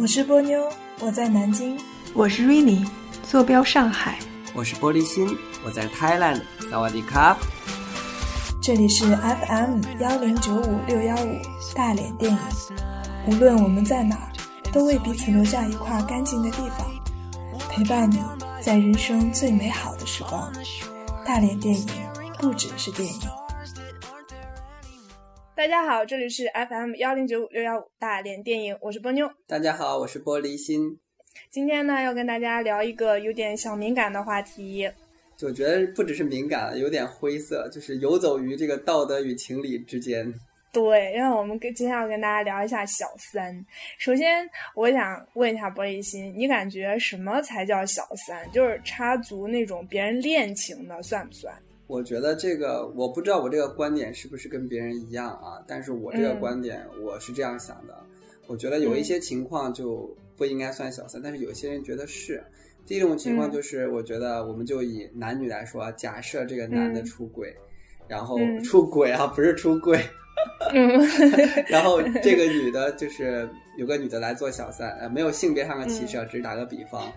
我是波妞，我在南京。我是 Rainy，坐标上海。我是玻璃心，我在 Thailand。萨瓦迪卡。这里是 FM 幺零九五六幺五大连电影。无论我们在哪儿，都为彼此留下一块干净的地方，陪伴你在人生最美好的时光。大连电影不只是电影。大家好，这里是 FM 幺零九五六幺五大连电影，我是波妞。大家好，我是玻璃心。今天呢，要跟大家聊一个有点小敏感的话题。就觉得不只是敏感了，有点灰色，就是游走于这个道德与情理之间。对，然后我们跟今天要跟大家聊一下小三。首先，我想问一下玻璃心，你感觉什么才叫小三？就是插足那种别人恋情的，算不算？我觉得这个我不知道，我这个观点是不是跟别人一样啊？但是我这个观点我是这样想的，我觉得有一些情况就不应该算小三，但是有些人觉得是。第一种情况就是，我觉得我们就以男女来说，假设这个男的出轨，然后出轨啊，不是出轨，然后这个女的就是有个女的来做小三，呃，没有性别上的歧视，只是打个比方。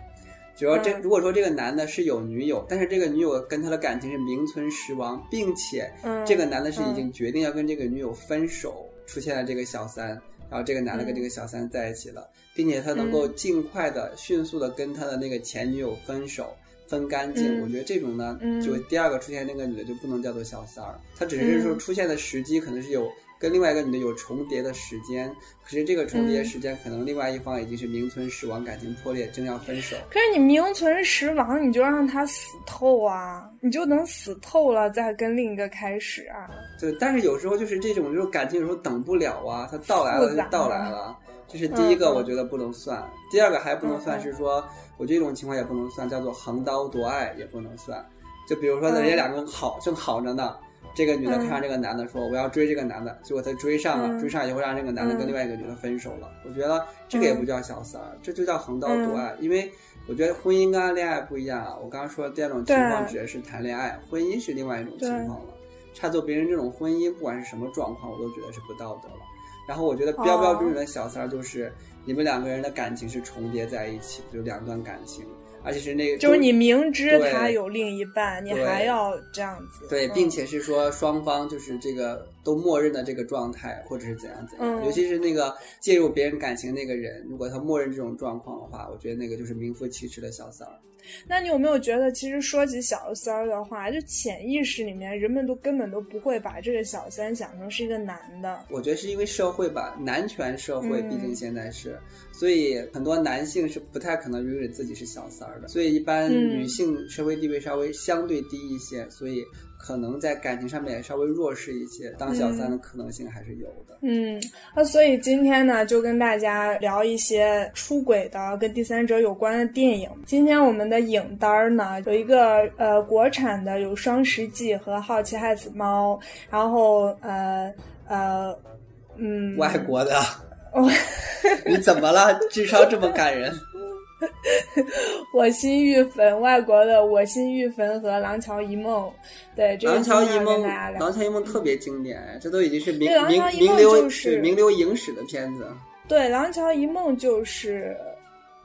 主要这如果说这个男的是有女友，但是这个女友跟他的感情是名存实亡，并且这个男的是已经决定要跟这个女友分手，出现了这个小三，然后这个男的跟这个小三在一起了，并且他能够尽快的、迅速的跟他的那个前女友分手，分干净。我觉得这种呢，就第二个出现那个女的就不能叫做小三儿，他只是说出现的时机可能是有。跟另外一个女的有重叠的时间，可是这个重叠时间可能另外一方已经是名存实亡，感情破裂，正要分手。可是你名存实亡，你就让他死透啊，你就能死透了，再跟另一个开始啊。对，但是有时候就是这种，就是感情有时候等不了啊，它到来了就到来了。这是第一个，我觉得不能算。第二个还不能算是说，我这种情况也不能算，叫做横刀夺爱也不能算。就比如说，人家两个人好，正好着呢。这个女的看上这个男的，说我要追这个男的，结果她追上了，追上以后让这个男的跟另外一个女的分手了。我觉得这个也不叫小三儿，这就叫横刀夺爱。因为我觉得婚姻跟恋爱不一样啊。我刚刚说的第二种情况指的是谈恋爱，婚姻是另外一种情况了。插足别人这种婚姻，不管是什么状况，我都觉得是不道德了。然后我觉得标标准准的小三儿就是你们两个人的感情是重叠在一起，就两段感情。而且是那个，就是你明知他有另一半，你还要这样子。对，并且是说双方就是这个都默认的这个状态，或者是怎样怎样。尤其是那个介入别人感情那个人，如果他默认这种状况的话，我觉得那个就是名副其实的小三儿。那你有没有觉得，其实说起小三儿的话，就潜意识里面人们都根本都不会把这个小三想成是一个男的？我觉得是因为社会吧，男权社会，毕竟现在是，所以很多男性是不太可能允许自己是小三儿的，所以一般女性社会地位稍微相对低一些，所以。可能在感情上面也稍微弱势一些，当小三的可能性还是有的。嗯，那所以今天呢，就跟大家聊一些出轨的跟第三者有关的电影。今天我们的影单儿呢，有一个呃国产的，有《双十记》和《好奇害死猫》，然后呃呃嗯，外国的，你怎么了？智商这么感人？我心欲焚，外国的《我心欲焚》和《廊桥遗梦》，对，《廊桥遗梦》《廊桥遗梦》特别经典，这都已经是名名名流名流影史的片子。对，《廊桥遗梦》就是。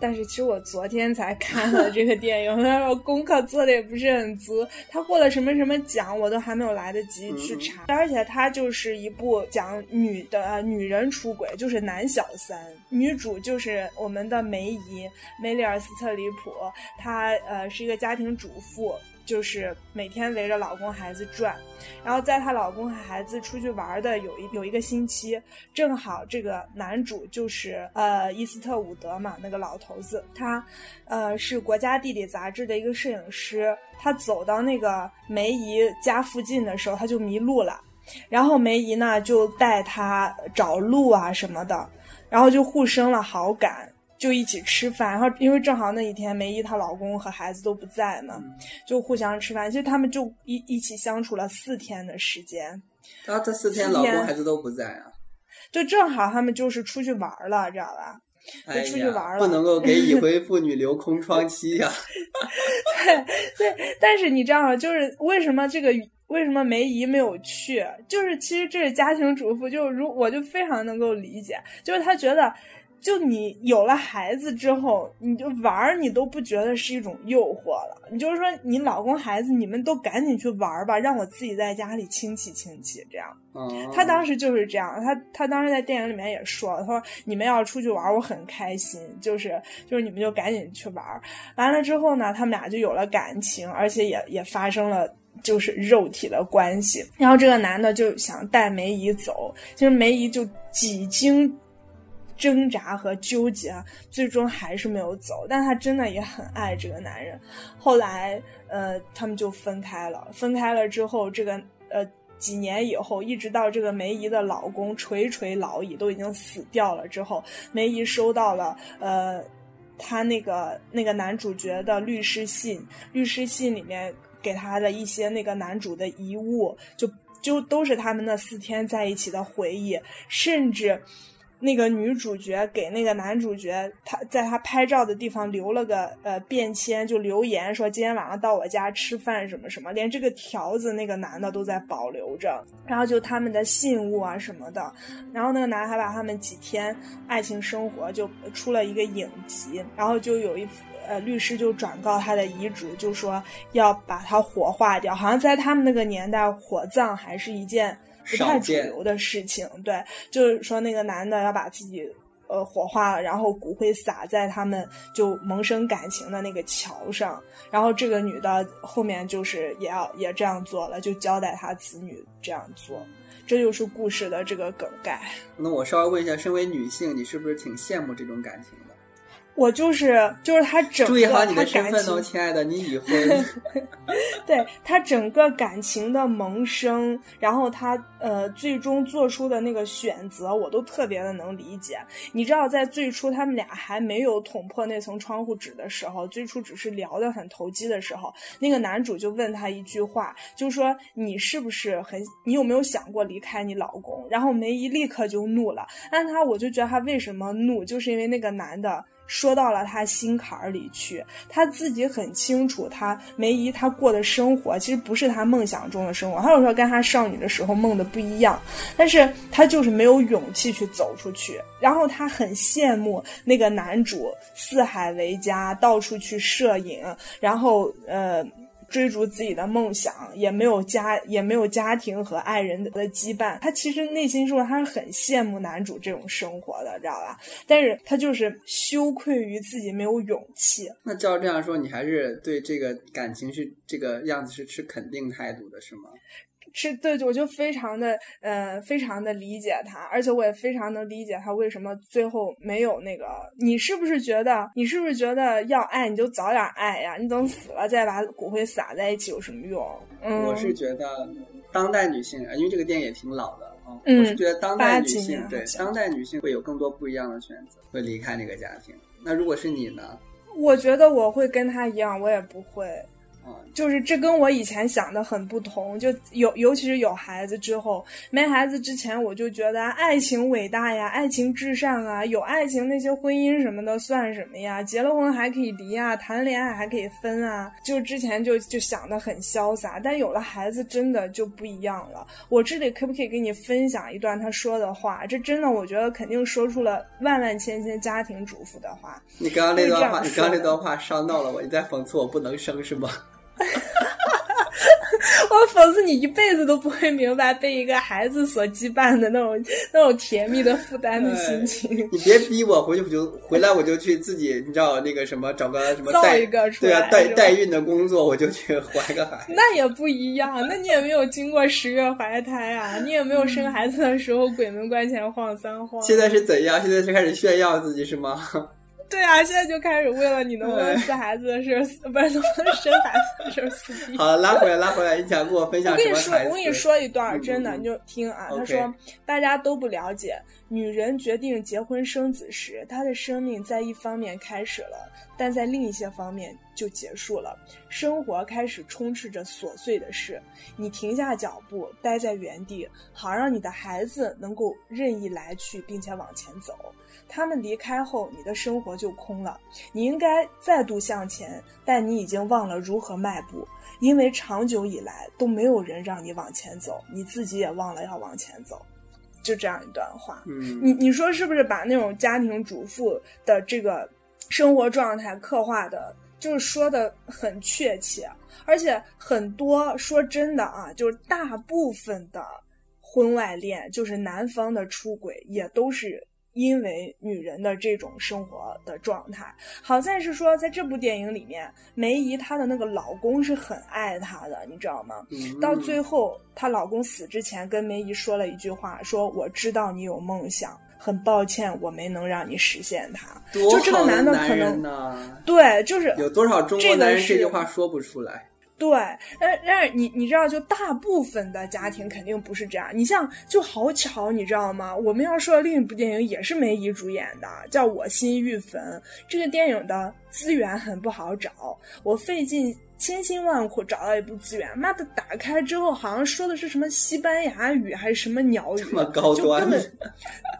但是其实我昨天才看了这个电影，然后功课做的也不是很足。他获了什么什么奖，我都还没有来得及去查。而且他就是一部讲女的女人出轨，就是男小三，女主就是我们的梅姨梅丽尔斯特里普，她呃是一个家庭主妇。就是每天围着老公孩子转，然后在她老公和孩子出去玩的有一有一个星期，正好这个男主就是呃伊斯特伍德嘛，那个老头子，他呃是国家地理杂志的一个摄影师，他走到那个梅姨家附近的时候，他就迷路了，然后梅姨呢就带他找路啊什么的，然后就互生了好感。就一起吃饭，然后因为正好那一天梅姨她老公和孩子都不在嘛，就互相吃饭。其实他们就一一起相处了四天的时间。啊，这四天老公孩子都不在啊？就正好他们就是出去玩了，知道吧？就出去玩了。不能够给已婚妇女留空窗期呀。对对，但是你知道吗？就是为什么这个为什么梅姨没有去？就是其实这是家庭主妇，就是如我就非常能够理解，就是她觉得。就你有了孩子之后，你就玩儿，你都不觉得是一种诱惑了。你就是说，你老公孩子，你们都赶紧去玩儿吧，让我自己在家里清气清气。这样，他当时就是这样。他他当时在电影里面也说了，他说你们要出去玩儿，我很开心。就是就是你们就赶紧去玩儿。完了之后呢，他们俩就有了感情，而且也也发生了就是肉体的关系。然后这个男的就想带梅姨走，其实梅姨就几经。挣扎和纠结，最终还是没有走。但他真的也很爱这个男人。后来，呃，他们就分开了。分开了之后，这个呃，几年以后，一直到这个梅姨的老公垂垂老矣，都已经死掉了之后，梅姨收到了呃，他那个那个男主角的律师信。律师信里面给他的一些那个男主的遗物，就就都是他们那四天在一起的回忆，甚至。那个女主角给那个男主角，他在他拍照的地方留了个呃便签，就留言说今天晚上到我家吃饭什么什么，连这个条子那个男的都在保留着，然后就他们的信物啊什么的，然后那个男孩把他们几天爱情生活就出了一个影集，然后就有一呃律师就转告他的遗嘱，就说要把他火化掉，好像在他们那个年代火葬还是一件。不太主流的事情，对，就是说那个男的要把自己呃火化了，然后骨灰撒在他们就萌生感情的那个桥上，然后这个女的后面就是也要也这样做了，就交代她子女这样做，这就是故事的这个梗概。那我稍微问一下，身为女性，你是不是挺羡慕这种感情？我就是就是他整个他感情，亲爱的，你已婚。对他整个感情的萌生，然后他呃最终做出的那个选择，我都特别的能理解。你知道，在最初他们俩还没有捅破那层窗户纸的时候，最初只是聊得很投机的时候，那个男主就问他一句话，就说你是不是很，你有没有想过离开你老公？然后梅姨立刻就怒了，但他我就觉得他为什么怒，就是因为那个男的。说到了他心坎儿里去，他自己很清楚，他梅姨她过的生活其实不是他梦想中的生活，他有时候跟他少女的时候梦的不一样，但是他就是没有勇气去走出去。然后他很羡慕那个男主四海为家，到处去摄影，然后呃。追逐自己的梦想，也没有家，也没有家庭和爱人的羁绊。他其实内心说他是很羡慕男主这种生活的，知道吧？但是他就是羞愧于自己没有勇气。那照这样说，你还是对这个感情是这个样子是持肯定态度的，是吗？是对，我就非常的呃，非常的理解他，而且我也非常能理解他为什么最后没有那个。你是不是觉得，你是不是觉得要爱你就早点爱呀？你等死了再把骨灰撒在一起有什么用？嗯，我是觉得当代女性，因为这个电影也挺老的啊，我是觉得当代女性对当代女性会有更多不一样的选择，会离开那个家庭。那如果是你呢？我觉得我会跟他一样，我也不会。就是这跟我以前想的很不同，就有尤其是有孩子之后，没孩子之前我就觉得爱情伟大呀，爱情至上啊，有爱情那些婚姻什么的算什么呀？结了婚还可以离啊，谈恋爱还可以分啊，就之前就就想的很潇洒，但有了孩子真的就不一样了。我这里可不可以给你分享一段他说的话？这真的我觉得肯定说出了万万千千家庭主妇的话。你刚刚那段话，你刚刚那段话伤到了我，你在讽刺我不能生是吗？我讽刺你一辈子都不会明白被一个孩子所羁绊的那种那种甜蜜的负担的心情。你别逼我，回去我就回来，我就去自己，你知道那个什么，找个什么造一个出来，对啊，代代孕的工作，我就去怀个孩。那也不一样，那你也没有经过十月怀胎啊，你也没有生孩子的时候鬼门关前晃三晃。现在是怎样？现在是开始炫耀自己是吗？对啊，现在就开始为了你能不能生孩子的事，不是能不能生孩子的事撕逼。好，拉回来，拉回来，你想跟我分享？我跟你说，我跟你说一段，真的，你就听啊。他说，大家都不了解，女人决定结婚生子时，她的生命在一方面开始了，但在另一些方面就结束了。生活开始充斥着琐碎的事，你停下脚步，待在原地，好让你的孩子能够任意来去，并且往前走。他们离开后，你的生活就空了。你应该再度向前，但你已经忘了如何迈步，因为长久以来都没有人让你往前走，你自己也忘了要往前走。就这样一段话。嗯，你你说是不是把那种家庭主妇的这个生活状态刻画的，就是说的很确切，而且很多说真的啊，就是大部分的婚外恋，就是男方的出轨，也都是因为女人的这种生活的状态。好在是说，在这部电影里面，梅姨她的那个老公是很爱她的，你知道吗？嗯到最后，她老公死之前跟梅姨说了一句话，说：“我知道你有梦想，很抱歉我没能让你实现它。”多就这个男的可人能呐！对，就是有多少中这个国男人这句话说不出来？对，但但是你你知道，就大部分的家庭肯定不是这样。你像就好巧，你知道吗？我们要说的另一部电影也是梅姨主演的，叫《我心欲焚》。这个电影的资源很不好找，我费尽千辛万苦找到一部资源，妈的，打开之后好像说的是什么西班牙语还是什么鸟语，这么高就端根本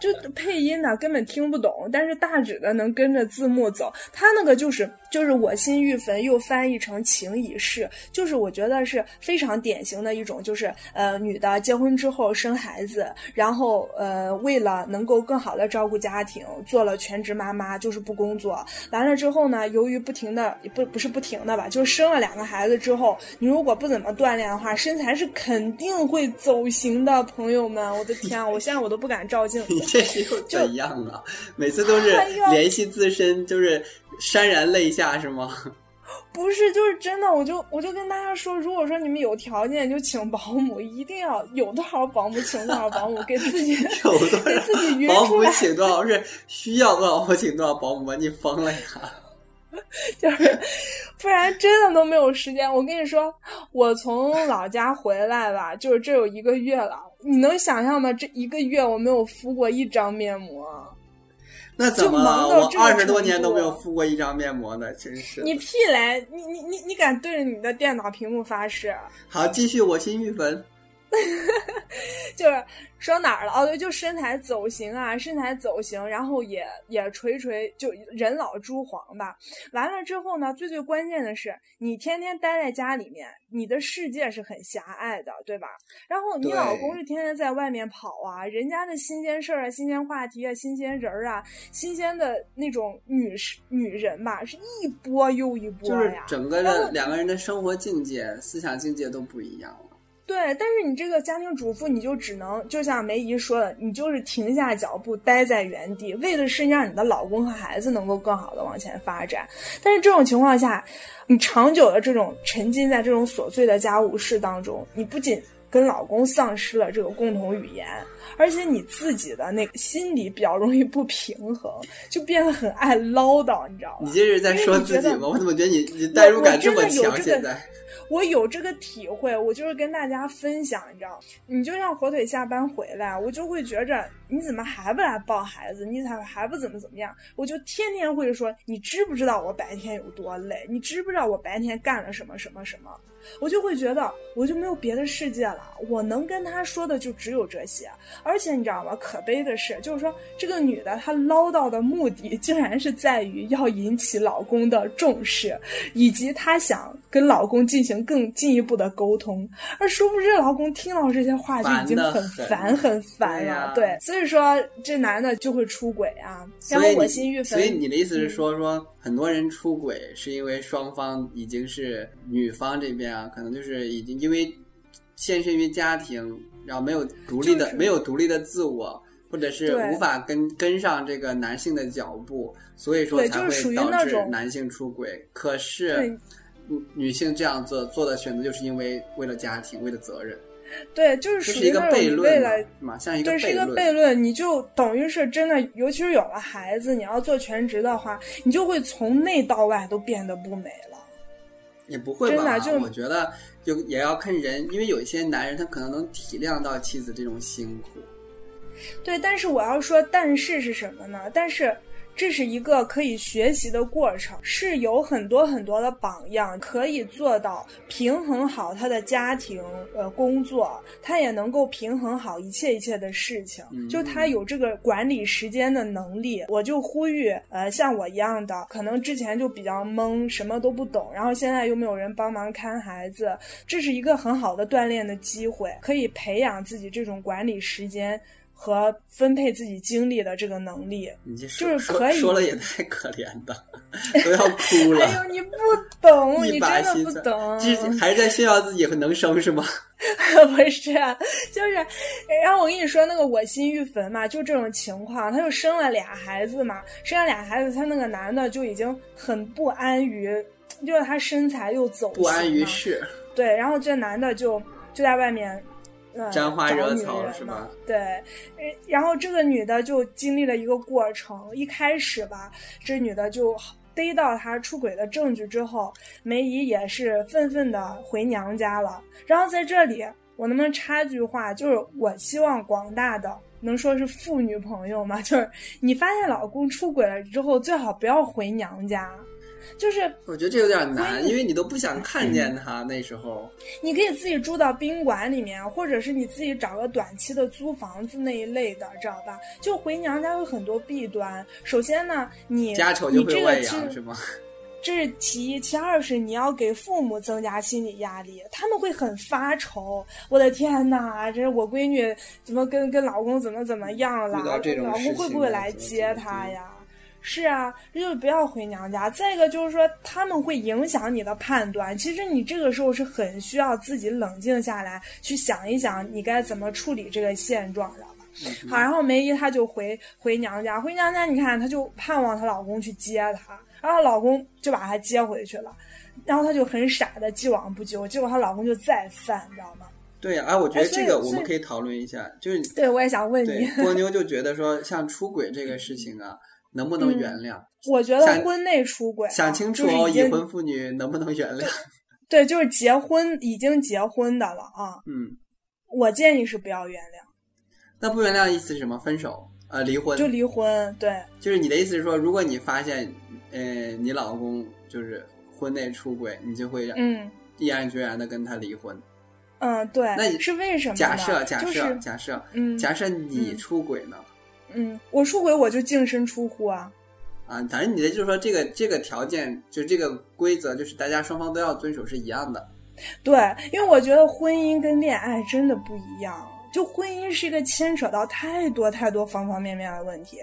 就配音呢根本听不懂，但是大致的能跟着字幕走。他那个就是就是我心欲焚，又翻译成情已逝，就是我觉得是非常典型的一种，就是呃女的结婚之后生孩子，然后呃为了能够更好的照顾家庭，做了全职妈妈，就是不工作。完了之后呢，由于不停的不不是不停的吧，就生了两个孩子之后，你如果不怎么锻炼的话，身材是肯定会走形的，朋友们，我的天啊，我现在我都不敢照镜子。你这是又怎样啊？每次都是联系自身，就是潸然泪下是吗？不是，就是真的，我就我就跟大家说，如果说你们有条件，就请保姆，一定要有多少保姆请多少保姆，给自己 有多给自己匀少保姆，请多少是需要多少我请多少保姆吗？你疯了呀！就是不然真的都没有时间。我跟你说，我从老家回来吧，就是这有一个月了，你能想象吗？这一个月我没有敷过一张面膜。那怎么我二十多年都没有敷过一张面膜呢，真是。你屁嘞！你你你你敢对着你的电脑屏幕发誓？好，继续我心欲焚。就是说哪儿了？哦，对，就身材走形啊，身材走形，然后也也垂垂，就人老珠黄吧。完了之后呢，最最关键的是，你天天待在家里面，你的世界是很狭隘的，对吧？然后你老公是天天在外面跑啊，人家的新鲜事儿啊、新鲜话题啊、新鲜人儿啊、新鲜的那种女士女人吧，是一波又一波就是呀。整个的两个人的生活境界、思想境界都不一样了。对，但是你这个家庭主妇，你就只能就像梅姨说的，你就是停下脚步，待在原地，为的是让你的老公和孩子能够更好的往前发展。但是这种情况下，你长久的这种沉浸在这种琐碎的家务事当中，你不仅跟老公丧失了这个共同语言，而且你自己的那个心里比较容易不平衡，就变得很爱唠叨，你知道吗？你这是在说自己吗？我怎么觉得你你代入感这么强？现在我有这个体会，我就是跟大家分享，你知道，你就像火腿下班回来，我就会觉着你怎么还不来抱孩子，你咋还不怎么怎么样，我就天天会说，你知不知道我白天有多累？你知不知道我白天干了什么什么什么？我就会觉得我就没有别的世界了，我能跟他说的就只有这些。而且你知道吗？可悲的是，就是说这个女的她唠叨的目的，竟然是在于要引起老公的重视，以及她想跟老公进行更进一步的沟通。而殊不知，老公听到这些话就已经很烦很烦了。对所以说这男的就会出轨啊。然后我所以你心。所以你的意思是嗯说，说很多人出轨是因为双方已经是女方这边啊，可能就是已经因为献身于家庭，然后没有独立的、就是没有独立的自我，或者是无法跟跟上这个男性的脚步，所以说才会导致男性出轨。可是对女女性这样做做的选择，就是因为为了家庭，为了责任，对，就是属于那种悖论你为了嘛，像一个对，是一个论。悖论，你就等于是真的，尤其是有了孩子，你要做全职的话，你就会从内到外都变得不美了。也不会吧？真的就我觉得就也要看人，因为有一些男人他可能能体谅到妻子这种辛苦。对，但是我要说，但是是什么呢？但是这是一个可以学习的过程，是有很多很多的榜样可以做到平衡好他的家庭呃工作，他也能够平衡好一切一切的事情，嗯就他有这个管理时间的能力。我就呼吁呃像我一样的，可能之前就比较懵，什么都不懂，然后现在又没有人帮忙看孩子，这是一个很好的锻炼的机会，可以培养自己这种管理时间。和分配自己精力的这个能力。你就是可以说了也太可怜的，都要哭了。哎呦，你不懂，你真的不懂。这还是在炫耀自己很能生是吗？不是，就是，然后我跟你说那个我心欲焚嘛，就这种情况，他就生了俩孩子嘛，生了俩孩子，他那个男的就已经很不安于，就是他身材又走不安于形嘛世，对，然后这男的就就在外面。呃，沾花惹草是吗？对，呃然后这个女的就经历了一个过程，一开始吧，这女的就逮到他出轨的证据之后，梅姨也是愤愤的回娘家了。然后在这里，我能不能插句话？就是我希望广大的能说是妇女朋友嘛，就是你发现老公出轨了之后，最好不要回娘家。就是我觉得这有点难，因为你都不想看见他那时候。你可以自己住到宾馆里面，或者是你自己找个短期的租房子那一类的，知道吧？就回娘家有很多弊端。首先呢，你家丑就你这会外个是吗？这是其一，其二是你要给父母增加心理压力，他们会很发愁。我的天呐，这是我闺女怎么跟跟老公怎么怎么样了？遇到这种老公会不会来接她呀？是啊，就不要回娘家。再一个就是说，他们会影响你的判断。其实你这个时候是很需要自己冷静下来，去想一想你该怎么处理这个现状，知道吧？嗯好，然后梅姨她就回回娘家，回娘家你看她就盼望她老公去接她，然后老公就把她接回去了，然后她就很傻的既往不咎，结果她老公就再犯，你知道吗？对呀，哎，我觉得这个我们可以讨论一下，就是对，我也想问你，波妞就觉得说，像出轨这个事情啊，能不能嗯原谅？我觉得婚内出轨啊、想清楚哦，已婚妇女能不能原谅？对，就是结婚已经结婚的了啊，嗯，我建议是不要原谅，那不原谅意思是什么？分手？呃，离婚？就离婚。对，就是你的意思是说，如果你发现，呃，你老公就是婚内出轨，你就会让嗯毅然决然的跟他离婚。嗯，对，那你是为什么？假设，假设，就是假设，嗯假设你嗯出轨呢？嗯，我出轨我就净身出户啊。啊，反正你的就是说，这个这个条件，就这个规则，就是大家双方都要遵守是一样的。对，因为我觉得婚姻跟恋爱真的不一样。就婚姻是一个牵扯到太多太多方方面面的问题，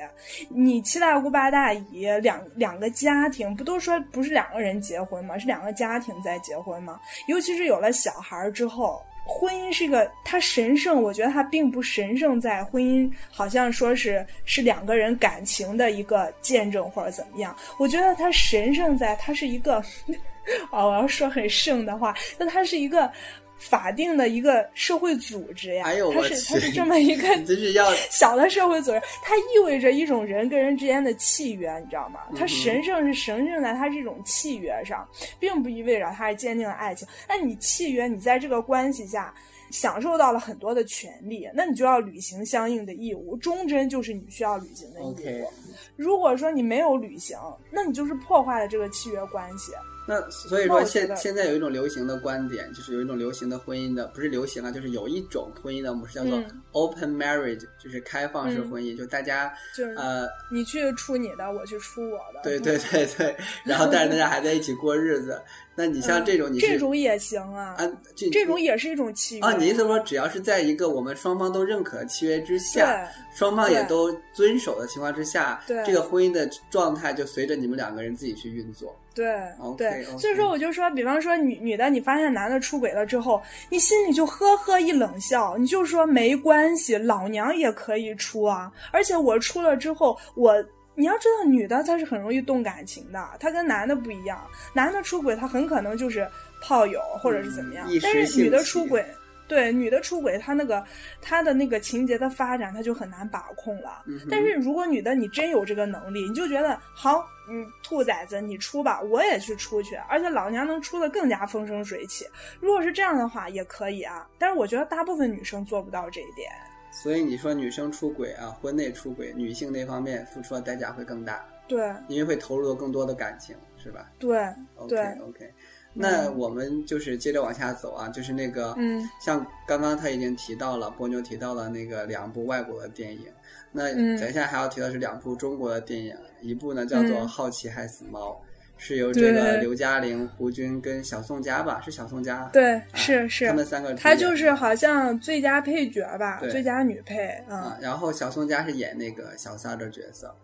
你七大姑八大姨两两个家庭，不都说不是两个人结婚吗？是两个家庭在结婚吗？尤其是有了小孩之后，婚姻是一个它神圣，我觉得它并不神圣在婚姻，好像说是是两个人感情的一个见证或者怎么样。我觉得它神圣在它是一个，哦，我要说很圣的话，那它是一个。法定的一个社会组织呀，哎它是它是这么一个 小的社会组织，它意味着一种人跟人之间的契约，你知道吗？嗯它神圣是神圣在它是一种契约上，并不意味着它是坚定的爱情。那你契约，你在这个关系下享受到了很多的权利，那你就要履行相应的义务，忠贞就是你需要履行的义务。如果说你没有履行，那你就是破坏了这个契约关系。那所以说现现在有一种流行的观点，就是有一种流行的婚姻的，不是流行啊，就是有一种婚姻的模式叫做嗯 open marriage，、就是开放式嗯婚姻，就大家就是呃，你去出你的，我去出我的。对对对对，然后但是大家还在一起过日子。那你像这种，你这种也行啊，啊，这这种也是一种契约啊，你意思说只要是在一个我们双方都认可的契约之下，双方也都遵守的情况之下，对这个婚姻的状态就随着你们两个人自己去运作。对 OK 所以说我就说，比方说女女的，你发现男的出轨了之后，你心里就呵呵一冷笑，你就说没关系，老娘也可以出啊，而且我出了之后，我。你要知道，女的她是很容易动感情的，她跟男的不一样。男的出轨，他很可能就是炮友或者是怎么样，嗯但是女的出轨，对女的出轨，她那个她的那个情节的发展，她就很难把控了。嗯但是如果女的你真有这个能力，你就觉得好，嗯，兔崽子你出吧，我也去出去，而且老娘能出的更加风生水起。如果是这样的话，也可以啊。但是我觉得大部分女生做不到这一点。所以你说女生出轨啊，婚内出轨，女性那方面付出的代价会更大，对因为会投入更多的感情，是吧对？OK 对，OK，那我们就是接着往下走啊，就是那个，嗯，像刚刚他已经提到了，波妞提到了那个两部外国的电影，那嗯咱现在还要提到是两部中国的电影，一部呢叫做《嗯好奇害死猫》，是由这个刘嘉玲、胡军跟小宋佳吧，是小宋佳对，啊是是他，们三个。主演，她就是好像最佳配角吧，最佳女配啊啊，，然后小宋佳是演那个小三的角色，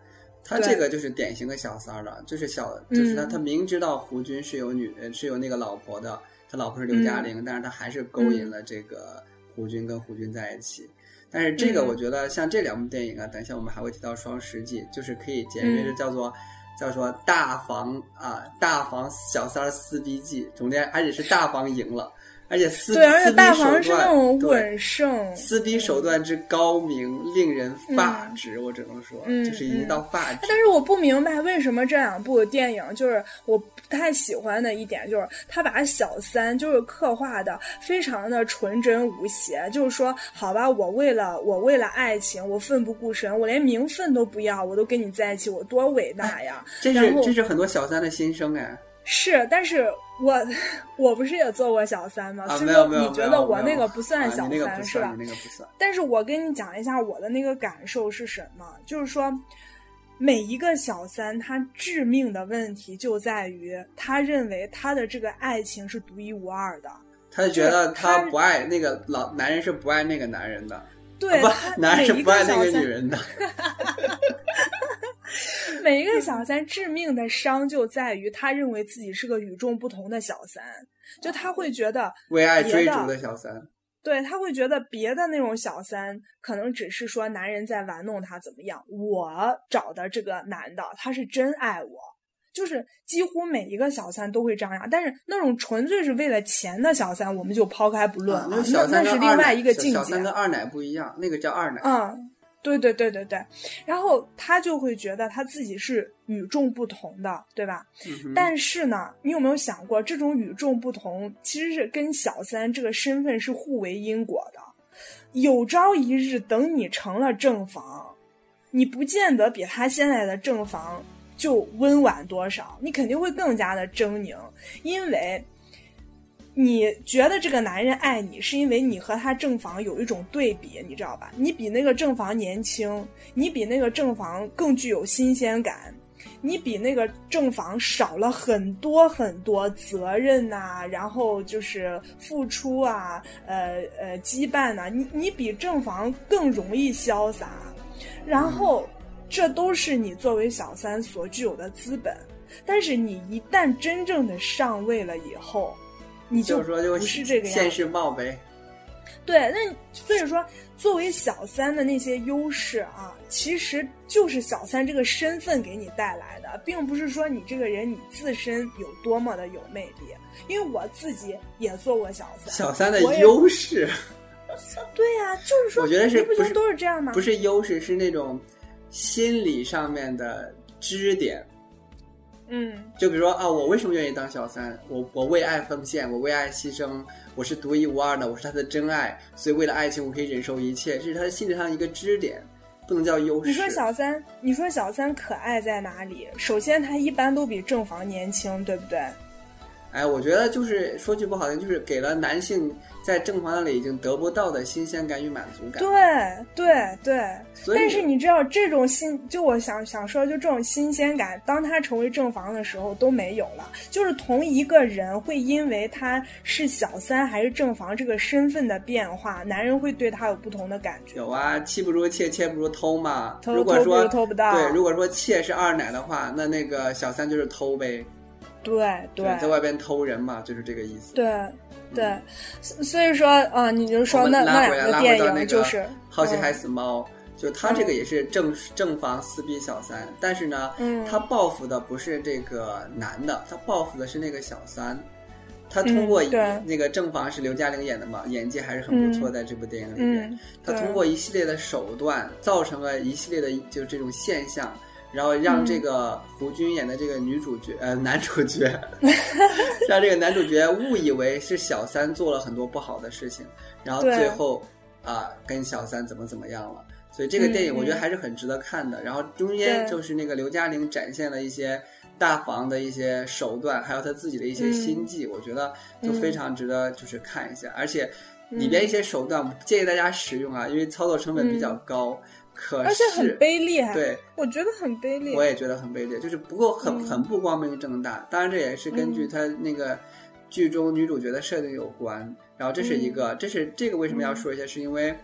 他这个就是典型的小三儿了，就是小，就是他嗯。他明知道胡军是有女呃是有那个老婆的，他老婆是刘嘉嗯。玲，但是他还是勾引了这个胡军跟胡军在一起。但是这个嗯。我觉得像这两部电影啊，等一下我们还会提到《双十记》，就是可以简约的嗯。叫做。叫做大房啊，大房小三儿撕逼记，中间而且是大房赢了，而且撕对，而且大黄是手段那种对稳胜，撕逼手段之高明，令人发指。我只能说，嗯就是已经到发指。但是我不明白为什么这两部电影，就是我不太喜欢的一点，就是他把小三就是刻画的非常的纯真无邪，就是说，好吧，我为了我为了爱情，我奋不顾身，我连名分都不要，我都跟你在一起，我多伟大呀！这是这是很多小三的心声哎是，但是我我不是也做过小三吗？没有没有，说你觉得我那个不算啊小三是吧算，？那个不算。但是我跟你讲一下我的那个感受是什么，就是说，每一个小三他致命的问题就在于他认为他的这个爱情是独一无二的，他就觉得他他不爱那个老男人是不爱那个男人的，对，啊不，男人是不爱那个女人的。每一个小三致命的伤就在于他认为自己是个与众不同的小三，就他会觉得为爱追逐的小三，对他会觉得别的那种小三可能只是说男人在玩弄他怎么样，我找的这个男的他是真爱我，就是几乎每一个小三都会这样。但是那种纯粹是为了钱的小三，我们就抛开不论那那是另外一个境界小三。跟二奶不一样，那个叫二奶。嗯，对对对对对，然后他就会觉得他自己是与众不同的，对吧？嗯但是呢，你有没有想过，这种与众不同其实是跟小三这个身份是互为因果的。有朝一日，等你成了正房，你不见得比他现在的正房就温婉多少，你肯定会更加的狰狞，因为你觉得这个男人爱你，是因为你和他正房有一种对比，你知道吧？你比那个正房年轻，你比那个正房更具有新鲜感。你比那个正房少了很多很多责任呐、然后就是付出啊，呃呃羁绊呐、你你比正房更容易潇洒，然后这都是你作为小三所具有的资本。但是你一旦真正的上位了以后，你就说就不是这个样。现世报呗。对，那所以说，作为小三的那些优势啊，其实就是小三这个身份给你带来的，并不是说你这个人你自身有多么的有魅力。因为我自己也做过小三，小三的优势 对呀、就是说，我觉得是不是都是这样吗？不是优势，是那种心理上面的支点。嗯，就比如说啊，我为什么愿意当小三？我我为爱奉献，我为爱牺牲，我是独一无二的，我是他的真爱，所以为了爱情我可以忍受一切，这是他的心理上一个支点，不能叫优势。你说小三，你说小三可爱在哪里？首先，他一般都比正房年轻，对不对？哎，我觉得就是说句不好听，就是给了男性在正房那里已经得不到的新鲜感与满足感。对对对，但是你知道这种新，就我想想说，就这种新鲜感，当他成为正房的时候都没有了。就是同一个人会因为他是小三还是正房这个身份的变化，男人会对他有不同的感觉。有啊，妻不如妾，妾不如偷嘛。如果说如偷不到对，如果说妾是二奶的话，那那个小三就是偷呗。对对在外边偷人嘛，就是这个意思。对对，所所以说啊，你就我说们那那两个电回到那个影就是《好奇嗯。害死猫》，就他这个也是正正房撕逼小三，但是呢，嗯。他报复的不是这个男的，他报复的是那个小三。他通过嗯那个正房是刘嘉玲演的嘛，演技还是很不错，嗯。在这部电影里面，嗯，他通过一系列的手段，造成了一系列的就这种现象，然后让嗯这个胡军演的这个女主角呃 男主角，让这个男主角误以为是小三做了很多不好的事情，然后最后啊、跟小三怎么怎么样了。所以这个电影嗯我觉得嗯还是很值得看的。然后中间就是那个刘嘉玲展现了一些大房的一些手段，还有她自己的一些嗯心计，我觉得就非常值得就是看一下，而且。里嗯边一些手段不建议大家使用啊，因为操作成本比较高。可是而且很卑劣，对，我觉得很卑劣。我也觉得很卑劣，就是不够很、嗯很不光明正大。当然，这也是根据他那个剧中女主角的设定有关。然后这是一嗯个，这是这个为什么要说一下，是因为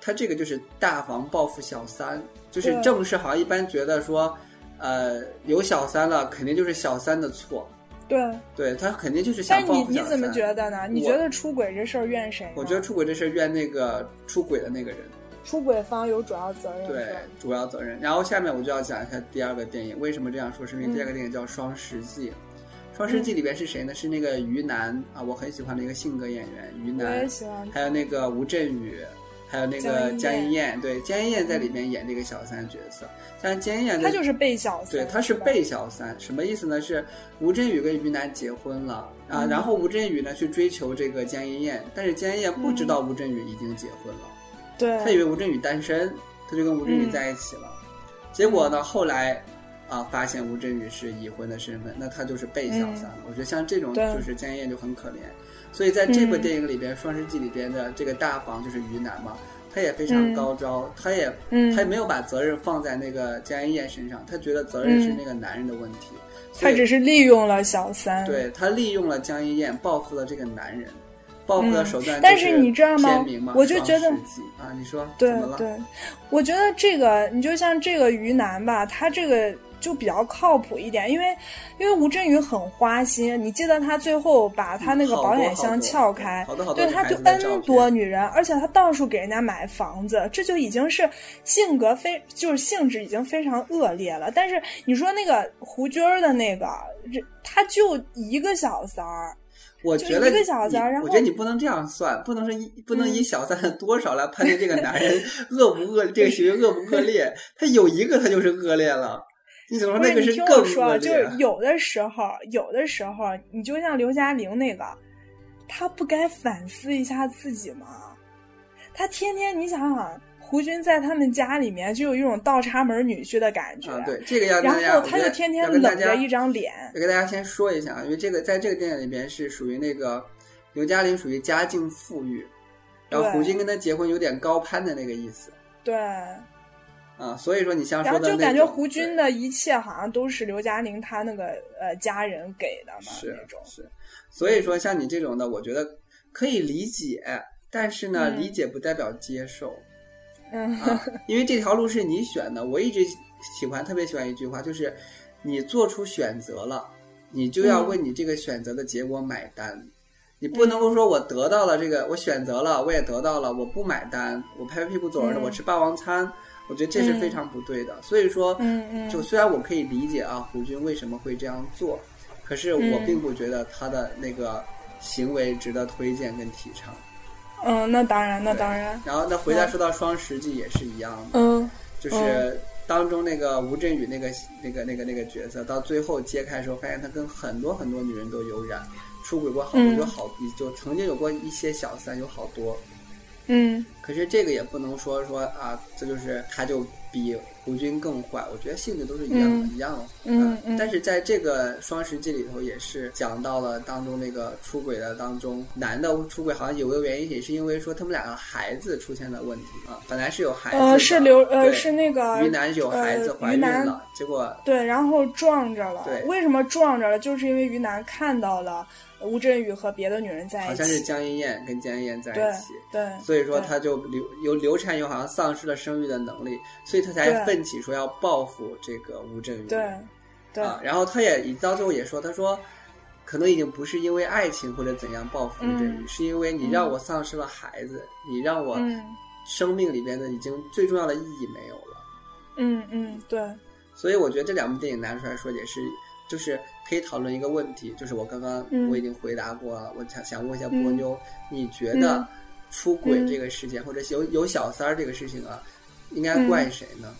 他这个就是大房报复小三，就是正式好像一般觉得说，呃，有小三了，肯定就是小三的错。对，对他肯定就是想报复小三。你怎么觉得呢？你觉得出轨这事儿怨谁？我觉得出轨这事儿怨那个出轨的那个人，出轨方有主要责任。对主要责任。然后下面我就要讲一下第二个电影，为什么这样说？是因为嗯第二个电影叫《双十记》。双十记里边是谁呢？是那个于南啊，我很喜欢的一个性格演员于我也南，喜欢。还有那个吴镇宇，还有那个江江一一燕。对，江一燕在里面演这个小三角色，像江一燕她就是被小三，对，她是被小三，什么意思呢？是吴镇宇跟于南结婚了啊，嗯然后吴镇宇呢去追求这个江一燕，但是江一燕不知道吴镇宇已经结婚了，对，他以为吴镇宇单身，他就跟吴镇宇嗯。在一起了。结果呢，后来啊发现吴镇宇是已婚的身份，那他就是被小三了。我觉得像这种就是江一燕就很可怜，所以在这部嗯。电影里边，双十记》里边的这个大房就是于南嘛，他也非常嗯。高招，他也嗯。他也没有把责任放在那个江一燕身上，他觉得责任是那个男人的问题，他只是利用了小三。对他利用了江一燕报复了这个男人，报复的手段、嗯但是你知道吗我就觉得啊，你说对？对，我觉得这个你就像这个于南吧，他这个就比较靠谱一点，因为因为吴镇宇很花心，你记得他最后把他那个保险箱撬开，对，他就 N 多女人，而且他到处给人家买房子，这就已经是性格非就是性质已经非常恶劣了。但是你说那个胡军儿的那个，这他就一个小三儿，就我觉得一个小三然后我觉得你不能这样算，不能是一不能以嗯小三的多少来判定这个男人 恶不恶，这个行为恶不恶 劣。他有一个他就是恶劣了，你怎么说那个是更恶劣？就是有的时候，有的时候，你就像刘嘉玲那个，她不该反思一下自己吗？她天天，你想想，胡军在他们家里面就有一种倒插门女婿的感觉，啊，对这个要跟然后他就天天冷着一张脸，要跟大家先说一下啊，因为这个在这个电影里边是属于那个刘嘉玲属于家境富裕，然后胡军跟他结婚有点高攀的那个意思。对，啊，所以说你像然后说的那就感觉胡军的一切好像都是刘嘉玲她那个呃家人给的嘛，是那种，是，所以说像你这种的，我觉得可以理解，但是呢，嗯。理解不代表接受嗯，啊，因为这条路是你选的。我一直喜欢，特别喜欢一句话，就是你做出选择了，你就要嗯为你这个选择的结果买单。你不能够说我得到了这个，我选择了，我也得到了，我不买单，我拍拍屁股走人了，嗯我吃霸王餐，我觉得这是非常不对的。所以说，就虽然我可以理解啊，胡军为什么会这样做，可是我嗯并不觉得他的那个行为值得推荐跟提倡。嗯，那当然，那当然，然后那回家说到双十记也是一样的，嗯。就是当中那个吴镇宇那个那个那个那个角色，到最后揭开的时候，发现他跟很多很多女人都有染，出轨过好多，嗯。有好就曾经有过一些小三，有好多。嗯。可是这个也不能说说啊，这就是他就比胡军更坏。我觉得性质都是一样的，嗯一样的。嗯嗯但是在这个双十记里头，也是讲到了当中那个出轨的当中，男的出轨好像有个原因，也是因为说他们两个孩子出现了问题啊，本来是有孩子的，呃是刘呃是那个于南有孩子呃怀孕了，结果对，然后撞着了。对为什么撞着了？就是因为于南看到了吴镇宇和别的女人在一起。好像是江一燕跟江一燕在一起。对，所以说，对他就流有流产以后，好像丧失了生育的能力，所以他才奋起说要报复这个吴镇宇。对对啊，然后他也到最后也说，他说，可能已经不是因为爱情或者怎样报复吴镇宇，嗯是因为你让我丧失了孩子，你让我嗯生命里边的已经最重要的意义没有了。嗯嗯对所以我觉得这两部电影拿出来说也是，就是可以讨论一个问题，就是我刚刚嗯。我已经回答过了，我想想问一下波嗯。妞，你觉得嗯出轨嗯。这个事件，或者有有小三儿这个事情啊，应该嗯。怪谁呢？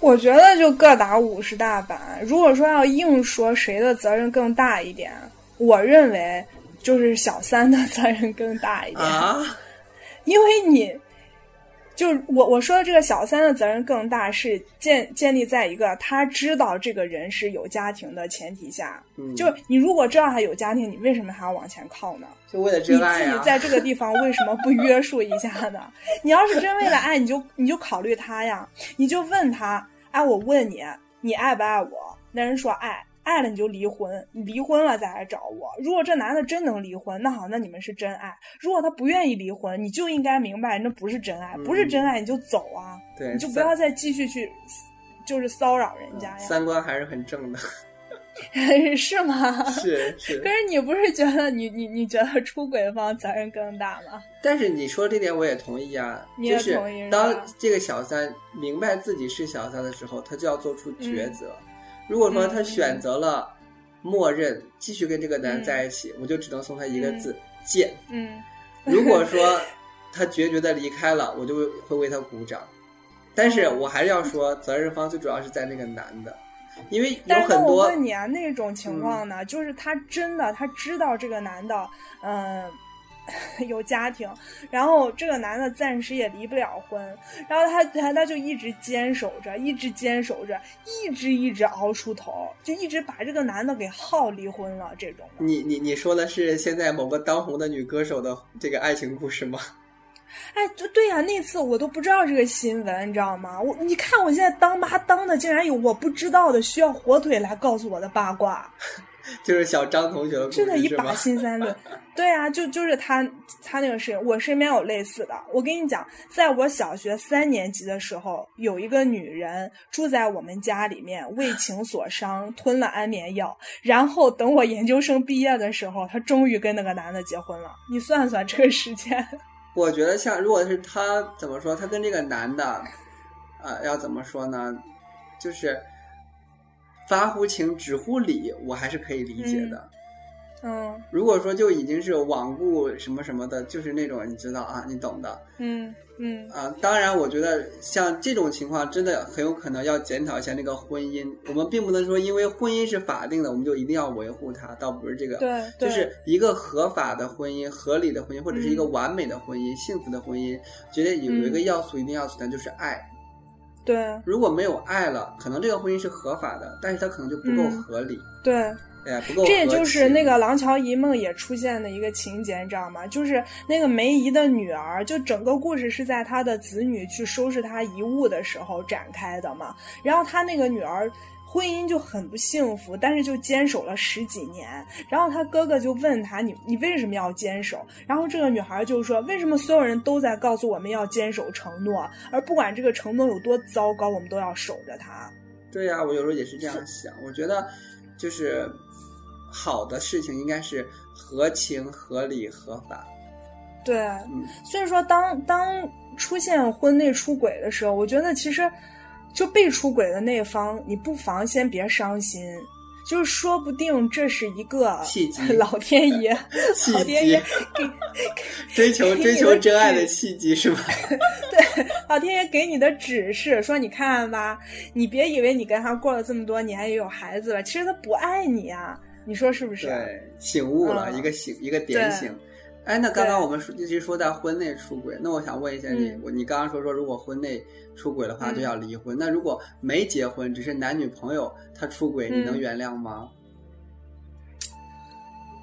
我觉得就各打五十大板。如果说要硬说谁的责任更大一点，我认为就是小三的 责任更大一点，啊，因为你就是我我说的这个小三的责任更大，是建建立在一个他知道这个人是有家庭的前提下。嗯，就你如果知道他有家庭，你为什么还要往前靠呢？就为了你真爱呀、自己在这个地方 为什么不约束一下呢？你要是真为了爱，你就你就考虑他呀，你就问他，哎，我问你，你爱不爱我？那人说爱，爱了你就离婚，你离婚了再来找我。如果这男的真能离婚，那好，那你们是真爱；如果他不愿意离婚，你就应该明白那不是真爱，不是真爱你就走啊，对，你就不要再继续去就是骚扰人家呀，三观还是很正的，是吗？是是 可。是你不是觉得你你你觉得出轨方责任更大吗？但是你说这点我也同意啊，你也就是同意是当这个小三明白自己是小三的时候，他就要做出抉择。如果说他嗯选择了默认继续跟这个男在一起，我就只能送他一个字：贱。嗯，如果说 他决绝的离开了，我就会会为他鼓掌。但是哦。我还是要说，责任方最主要是在那个男的，因为有很多问你啊，那种情况呢，就是他真的他知道这个男的，嗯、有家庭，然后这个男的暂时也离不了婚，然后他他他就一直坚守着，一直坚守着，一直一直熬出头，就一直把这个男的给耗离婚了，这种。你你你说的是现在某个当红的女歌手的这个爱情故事吗？哎，对对呀、那次我都不知道这个新闻，你知道吗？我你看我现在当妈当的，竟然有我不知道的需要火腿来告诉我的八卦。就是小张同学的故真的，一把？辛三论。对啊，就就是他他那个事情，我身边有类似的。我跟你讲，在我小学三年级的时候，有一个女人住在我们家里面，为情所伤，吞了安眠药。然后等我研究生毕业的时候，她终于跟那个男的结婚了。你算算这个时间，我觉得像如果是她怎么说，她跟这个男的，呃，要怎么说呢？就是发乎情，止乎礼，我还是可以理解的。嗯如果说就已经是罔顾什么什么的，就是那种你知道啊，你懂的嗯嗯啊。当然，我觉得像这种情况，真的很有可能要检讨一下那个婚姻。我们并不能说因为婚姻是法定的，我们就一定要维护它，倒不是这个。对对就是一个合法的婚姻、合理的婚姻，或者是一个嗯完美的婚姻、幸福的婚姻，觉得有有一个要素一定要存在，就是爱。对如果没有爱了，可能这个婚姻是合法的，但是它可能就不够嗯。合理，对。哎，不够。这也就是那个《廊桥遗梦》也出现的一个情节，你知道吗？就是那个梅姨的女儿，就整个故事是在她的子女去收拾她遗物的时候展开的嘛。然后她那个女儿婚姻就很不幸福，但是就坚守了十几年。然后她哥哥就问她：“你你为什么要坚守？”然后这个女孩就说：“为什么所有人都在告诉我们要坚守承诺，而不管这个承诺有多糟糕，我们都要守着它？”对呀、我有时候也是这样想。我觉得就是好的事情应该是合情、合理、合法。对，嗯，所以说当当出现婚内出轨的时候，我觉得其实就被出轨的那方，你不妨先别伤心，就是说不定这是一个契机。老天爷，契老天爷机给 追求追求真爱的契机是吧？对老天爷给你的指示，说你看吧，你别以为你跟他过了这么多年也有孩子了，其实他不爱你啊，你说是不是？对，醒悟了、嗯一个醒一个点醒。哎，那刚刚我们说一直说在婚内出轨，那我想问一下你，嗯我你刚刚说说如果婚内出轨的话嗯就要离婚，那如果没结婚，只是男女朋友他出轨，你能嗯原谅吗？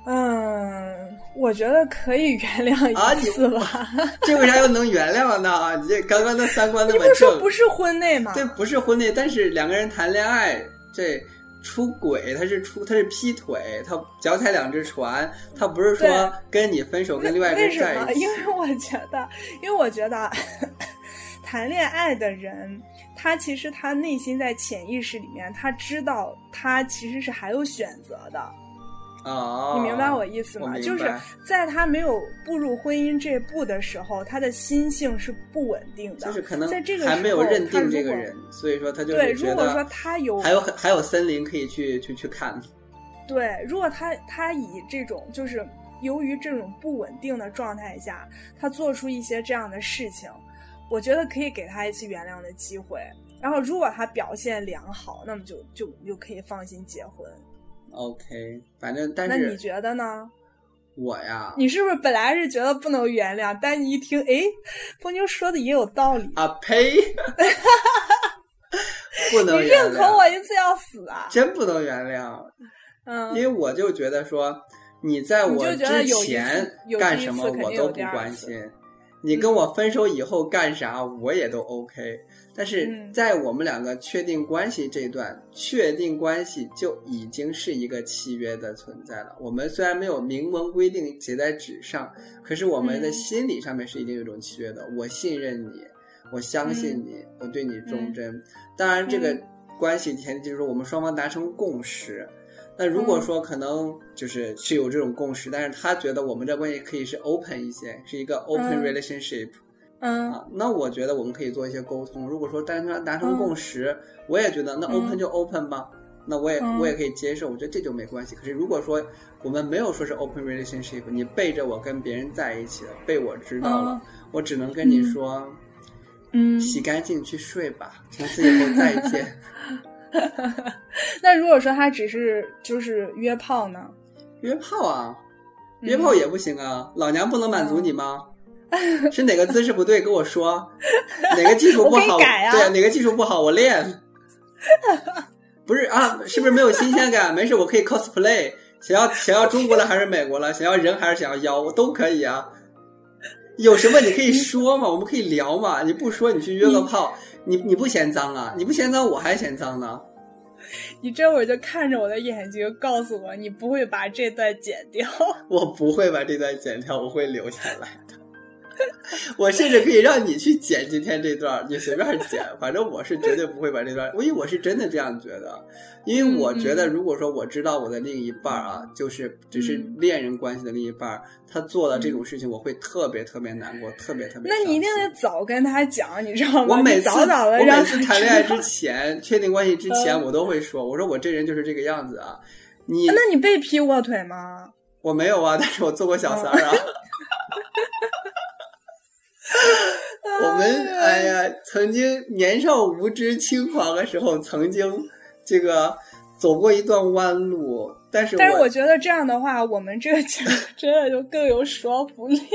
嗯，我觉得可以原谅一次吧。这为啥又能原谅呢？你这刚刚那三观那你么正不是说不，是婚内吗？对不是婚内，但是两个人谈恋爱，这出轨他是出他是劈腿，他脚踩两只船，他不是说跟你分手跟另外一个为什么？人在一起因。为我觉得，因为我觉得谈恋爱的人，他其实他内心在潜意识里面，他知道他其实是还有选择的。哦，你明白我意思吗？就是在他没有步入婚姻这步的时候，他的心性是不稳定的，就是可能在这个还没有认定这个人，所以说他就对，如果说他有还有还有森林可以去去去看。对，如果他他以这种就是由于这种不稳定的状态下，他做出一些这样的事情，我觉得可以给他一次原谅的机会。然后，如果他表现良好，那么就就就可以放心结婚。OK，反正但那你是觉得呢？我呀，你是不是本来是觉得不能原谅，但你一听，哎，风妞说的也有道理啊！呸！不能你认可我一次要死啊！真不能原谅。嗯，因为我就觉得说，你在我之前干什么我都不关心，你跟我分手以后干啥我也都 OK。但是在我们两个确定关系这段，确定关系就已经是一个契约的存在了。我们虽然没有明文规定写在纸上，可是我们的心理上面是一定有一种契约的。我信任你，我相信你，我对你忠贞。当然，这个关系前提就是我们双方达成共识。那如果说可能就是是有这种共识，但是他觉得我们这关系可以是 open 一些，是一个 open relationship。嗯啊，那我觉得我们可以做一些沟通。如果说单纯达成共识，我也觉得那 open 就 open 吧，那我也我也可以接受。我觉得这就没关系。可是如果说我们没有说是 open relationship，你背着我跟别人在一起了，被我知道了，我只能跟你说，嗯，洗干净去睡吧，从此以后再见。那如果说他只是就是约炮呢？约炮啊，约炮也不行啊，老娘不能满足你吗？是哪个姿势不对？跟我说，哪个技术不好？对，哪个技术不好？我练。不是啊，是不是没有新鲜感？没事，我可以 cosplay。想要想要中国的还是美国了？想要人还是想要妖？我都可以啊。有什么你可以说嘛？我们可以聊嘛？你不说，你去约个炮，你你不嫌脏啊？你不嫌脏，我还嫌脏呢。你这会儿就看着我的眼睛，告诉我你不会把这段剪掉。我不会把这段剪掉，我会留下来的。我甚至可以让你去剪今天这段，你随便剪，反正我是绝对不会把这段，因为我是真的这样觉得，因为我觉得如果说我知道我的另一半啊，就是只是恋人关系的另一半，他做了这种事情，我会特别特别难过，特别特别。那你一定得早跟他讲，你知道吗？我每次早早的，我每次谈恋爱之前，确定关系之前，我都会说，我说我这人就是这个样子啊。你那你被劈过腿吗？我没有啊，但是我做过小三儿啊。我们哎呀，曾经年少无知、轻狂的时候，曾经这个走过一段弯路，但是但是我觉得这样的话，我们这个节目 真的就更有说服力。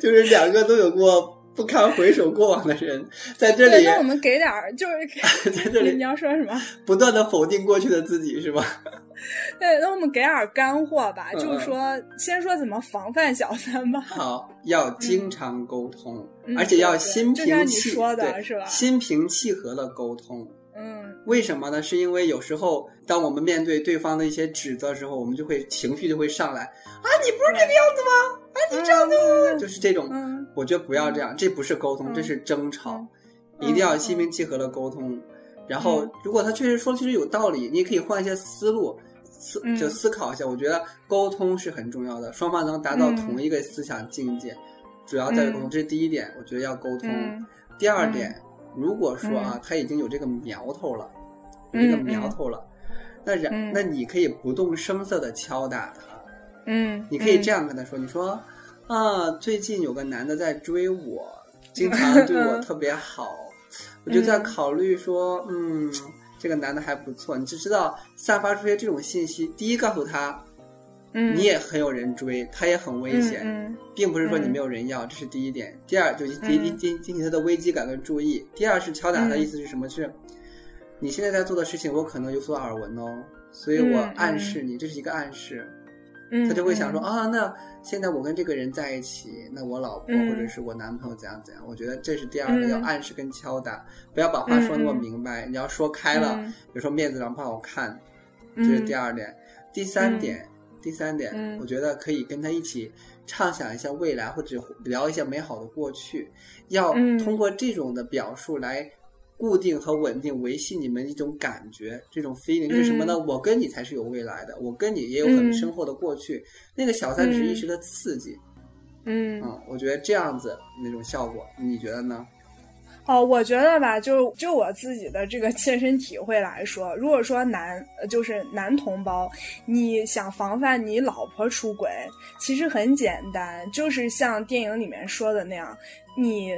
就是两个都有过不堪回首过往的人，在这里，那我们给点儿，就是 在这里，你要说什么？不断的否定过去的自己，是吧？对，那我们给点干货吧，就是说，先说怎么防范小三吧。好，要经常沟通，而且要心平气，对，是吧？心平气和的沟通。嗯，为什么呢？是因为有时候，当我们面对对方的一些指责的时候，我们就会情绪就会上来啊！你不是这个样子吗？啊，你这样子，就是这种。我觉得不要这样，这不是沟通，这是争吵。一定要心平气和的沟通。然后，如果他确实说的确实有道理，你也可以换一些思路。思就思考一下，我觉得沟通是很重要的，双方能达到同一个思想境界，主要在于沟通，这是第一点，我觉得要沟通。第二点，如果说啊，他已经有这个苗头了，有这个苗头了，那然那你可以不动声色的敲打他，嗯，你可以这样跟他说，你说啊，最近有个男的在追我，经常对我 特别好，我就在考虑说，嗯。这个男的还不错，你只知道散发出些这种信息。第一，告诉他，嗯，你也很有人追，他也很危险，并不是说你没有人要，这是第一点。第二，就是引引引起他的危机感跟注意。第二是敲打他，意思是什么？是你现在在做的事情，我可能有所耳闻哦，所以我暗示你，这是一个暗示。他就会想说啊，那现在我跟这个人在一起，那我老婆或者是我男朋友怎样怎样？我觉得这是第二个要暗示跟敲打，不要把话说那么明白。你要说开了，比如说面子上不好看，这是第二点。第三点，第三点，我觉得可以跟他一起畅想一下未来，或者聊一下美好的过去。要通过这种的表述来。固定和稳定维系你们一种感觉，这种 feeling 是什么呢？我跟你才是有未来的，我跟你也有很深厚的过去。那个小三只是一时的刺激，嗯嗯，我觉得这样子那种效果，你觉得呢？哦，我觉得吧，就就我自己的这个切身体会来说，如果说男就是男同胞，你想防范你老婆出轨，其实很简单，就是像电影里面说的那样，你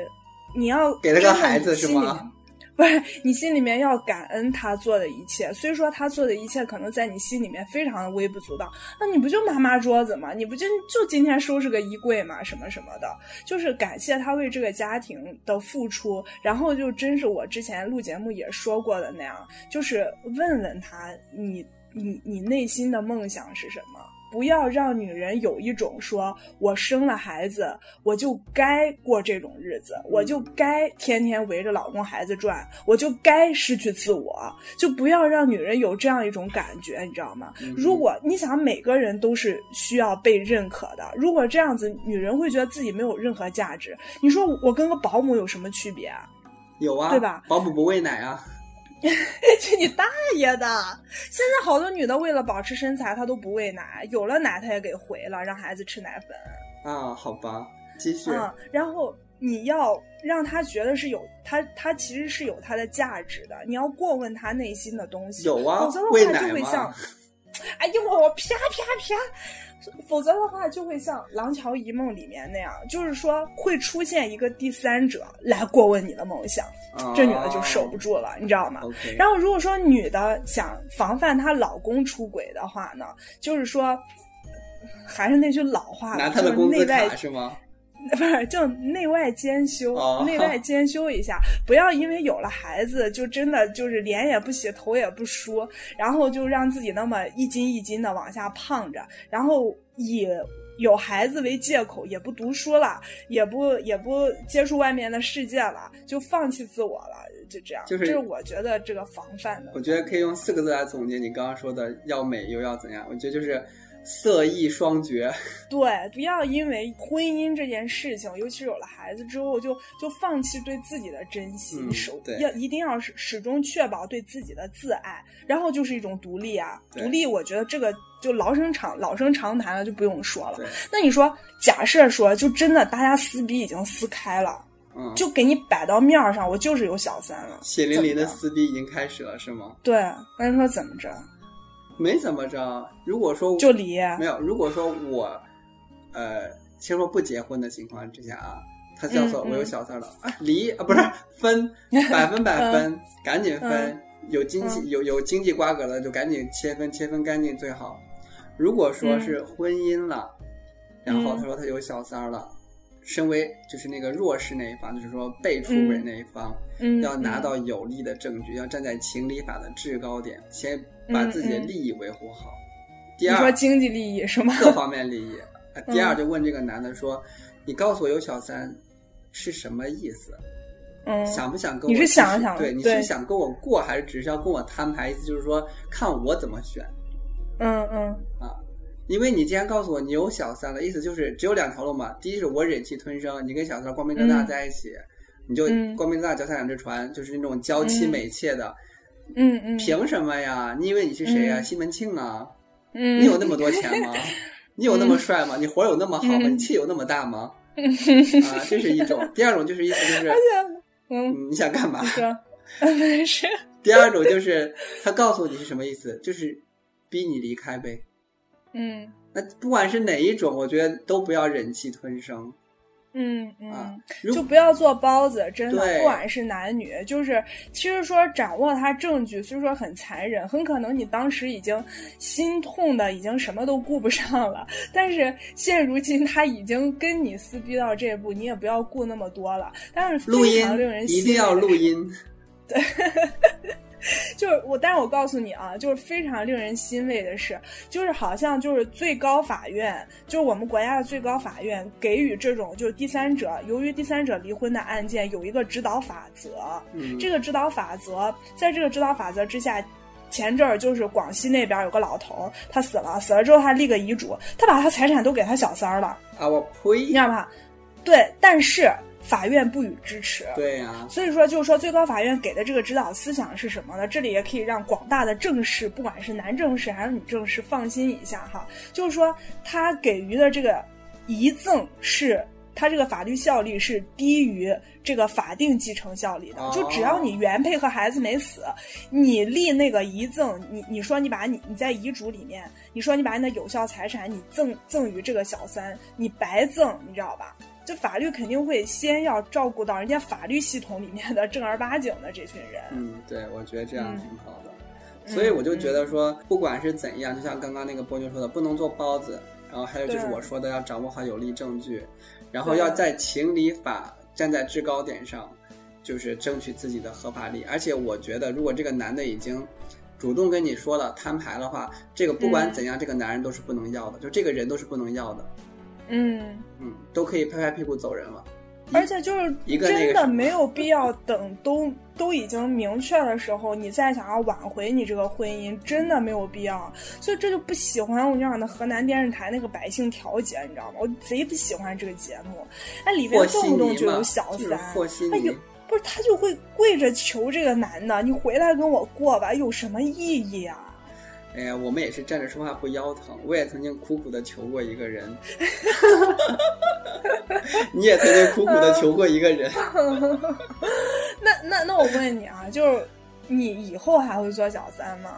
你要给他个孩子是吗？不是你心里面要感恩他做的一切，虽说他做的一切可能在你心里面非常的微不足道，那你不就抹抹桌子吗？你不就就今天收拾个衣柜吗？什么什么的，就是感谢他为这个家庭的付出，然后就真是我之前录节目也说过的那样，就是问问他，你你你内心的梦想是什么？不要让女人有一种说，我生了孩子，我就该过这种日子，我就该天天围着老公孩子转，我就该失去自我，就不要让女人有这样一种感觉，你知道吗？如果你想每个人都是需要被认可的，如果这样子，女人会觉得自己没有任何价值。你说我跟个保姆有什么区别啊？有啊，对吧？保姆不喂奶啊。去你大爷的！现在好多女的为了保持身材，她都不喂奶，有了奶她也给回了，让孩子吃奶粉。啊，好吧，继续。嗯，然后你要让她觉得是有她，她其实是有她的价值的。你要过问她内心的东西，有啊，否则的话就会像，哎呦我啪啪啪，否则的话就会像《廊桥遗梦》里面那样，就是说会出现一个第三者来过问你的梦想。这女的就守不住了，你知道吗？然后如果说女的想防范她老公出轨的话呢，就是说，还是那句老话，拿她的工资卡是吗？不是，就内外兼修，内外兼修一下，不要因为有了孩子就真的就是脸也不洗，头也不梳，然后就让自己那么一斤一斤的往下胖着，然后以。有孩子为借口，也不读书了，也不也不接触外面的世界了，就放弃自我了，就这样。就是，这是我觉得这个防范的。我觉得可以用四个字来总结你刚刚说的：要美又要怎样？我觉得就是色艺双绝。对，不要因为婚姻这件事情，尤其是有了孩子之后，就就放弃对自己的珍惜，守要一定要始始终确保对自己的自爱，然后就是一种独立啊，独立。我觉得这个。就老生常老生常谈了，就不用说了。那你说，假设说，就真的大家撕逼已经撕开了，嗯，就给你摆到面上，我就是有小三了，血淋淋的撕逼已经开始了，是吗？对，那你说怎么着？没怎么着。如果说就离，没有。如果说我，呃，先说不结婚的情况之下啊，他叫做我我有小三了，离啊，不是分，百分百分，赶紧分。有经济有有经济瓜葛的，就赶紧切分，切分干净最好。如果说是婚姻了，然后他说他有小三了，身为就是那个弱势那一方，就是说被出轨那一方，要拿到有力的证据，要站在情理法的制高点，先把自己的利益维护好。第二，你说经济利益是吗？各方面利益。第二，就问这个男的说：“你告诉我有小三是什么意思？嗯，想不想跟我？你是想想对，你是想跟我过，还是只是要跟我摊牌？意思就是说，看我怎么选。”嗯嗯啊，因为你既然告诉我你有小三了，意思就是只有两条路嘛。第一是我忍气吞声，你跟小三光明正大在一起，你就光明正大脚踩两只船，就是那种娇妻美妾的。嗯嗯嗯，凭什么呀？你以为你是谁呀？西门庆啊？嗯，你有那么多钱吗？你有那么帅吗？你活有那么好吗？你气有那么大吗？啊，这是一种。第二种就是意思就是，嗯，你想干嘛？没事。第二种就是他告诉你是什么意思，就是。逼你离开呗，嗯，那不管是哪一种，我觉得都不要忍气吞声，嗯嗯，就不要做包子，真的，不管是男女，就是其实说掌握他证据，虽说很残忍，很可能你当时已经心痛的已经什么都顾不上了，但是现如今他已经跟你撕逼到这步，你也不要顾那么多了。但是录音一定要录音，对。就是我，但是我告诉你啊，就是非常令人欣慰的是，就是好像就是最高法院，就是我们国家的最高法院给予这种就是第三者，由于第三者离婚的案件有一个指导法则。嗯，这个指导法则，在这个指导法则之下，前阵儿就是广西那边有个老头，他死了，死了之后他立个遗嘱，他把他财产都给他小三儿了。啊，我呸！你知道吧？对，但是。法院不予支持，对呀，所以说就是说最高法院给的这个指导思想是什么呢？这里也可以让广大的正士，不管是男正士还是女正士放心一下哈，就是说他给予的这个遗赠是，他这个法律效力是低于这个法定继承效力的，就只要你原配和孩子没死，你立那个遗赠，你你说你把你你在遗嘱里面，你说你把你的有效财产你赠赠予这个小三，你白赠，你知道吧？就法律肯定会先要照顾到人家法律系统里面的正儿八经的这群人。嗯，对，我觉得这样挺好的。嗯所以我就觉得说，不管是怎样，就像刚刚那个波妞说的，不能做包子。然后还有就是我说的，要掌握好有力证据，然后要在情理法站在制高点上，就是争取自己的合法利益。而且我觉得，如果这个男的已经主动跟你说了摊牌的话，这个不管嗯怎样，这个男人都是不能要的，就这个人都是不能要的。嗯，嗯，都可以拍拍屁股走人了。而且就是一个真的没有必要等都都已经明确的时候，你再想要挽回你这个婚姻，真的没有必要。所以这就不喜欢我这样的河南电视台那个百姓调解，你知道吗？我贼不喜欢这个节目，哎里边动不动就有小就是三，哎呦。不是，他就会跪着求这个男的，你回来跟我过吧，有什么意义啊？哎呀，我们也是站着说话不腰疼。我也曾经苦苦的求过一个人，你也曾经苦苦的求过一个人。那那那我问你啊，就是你以后还会做小三吗？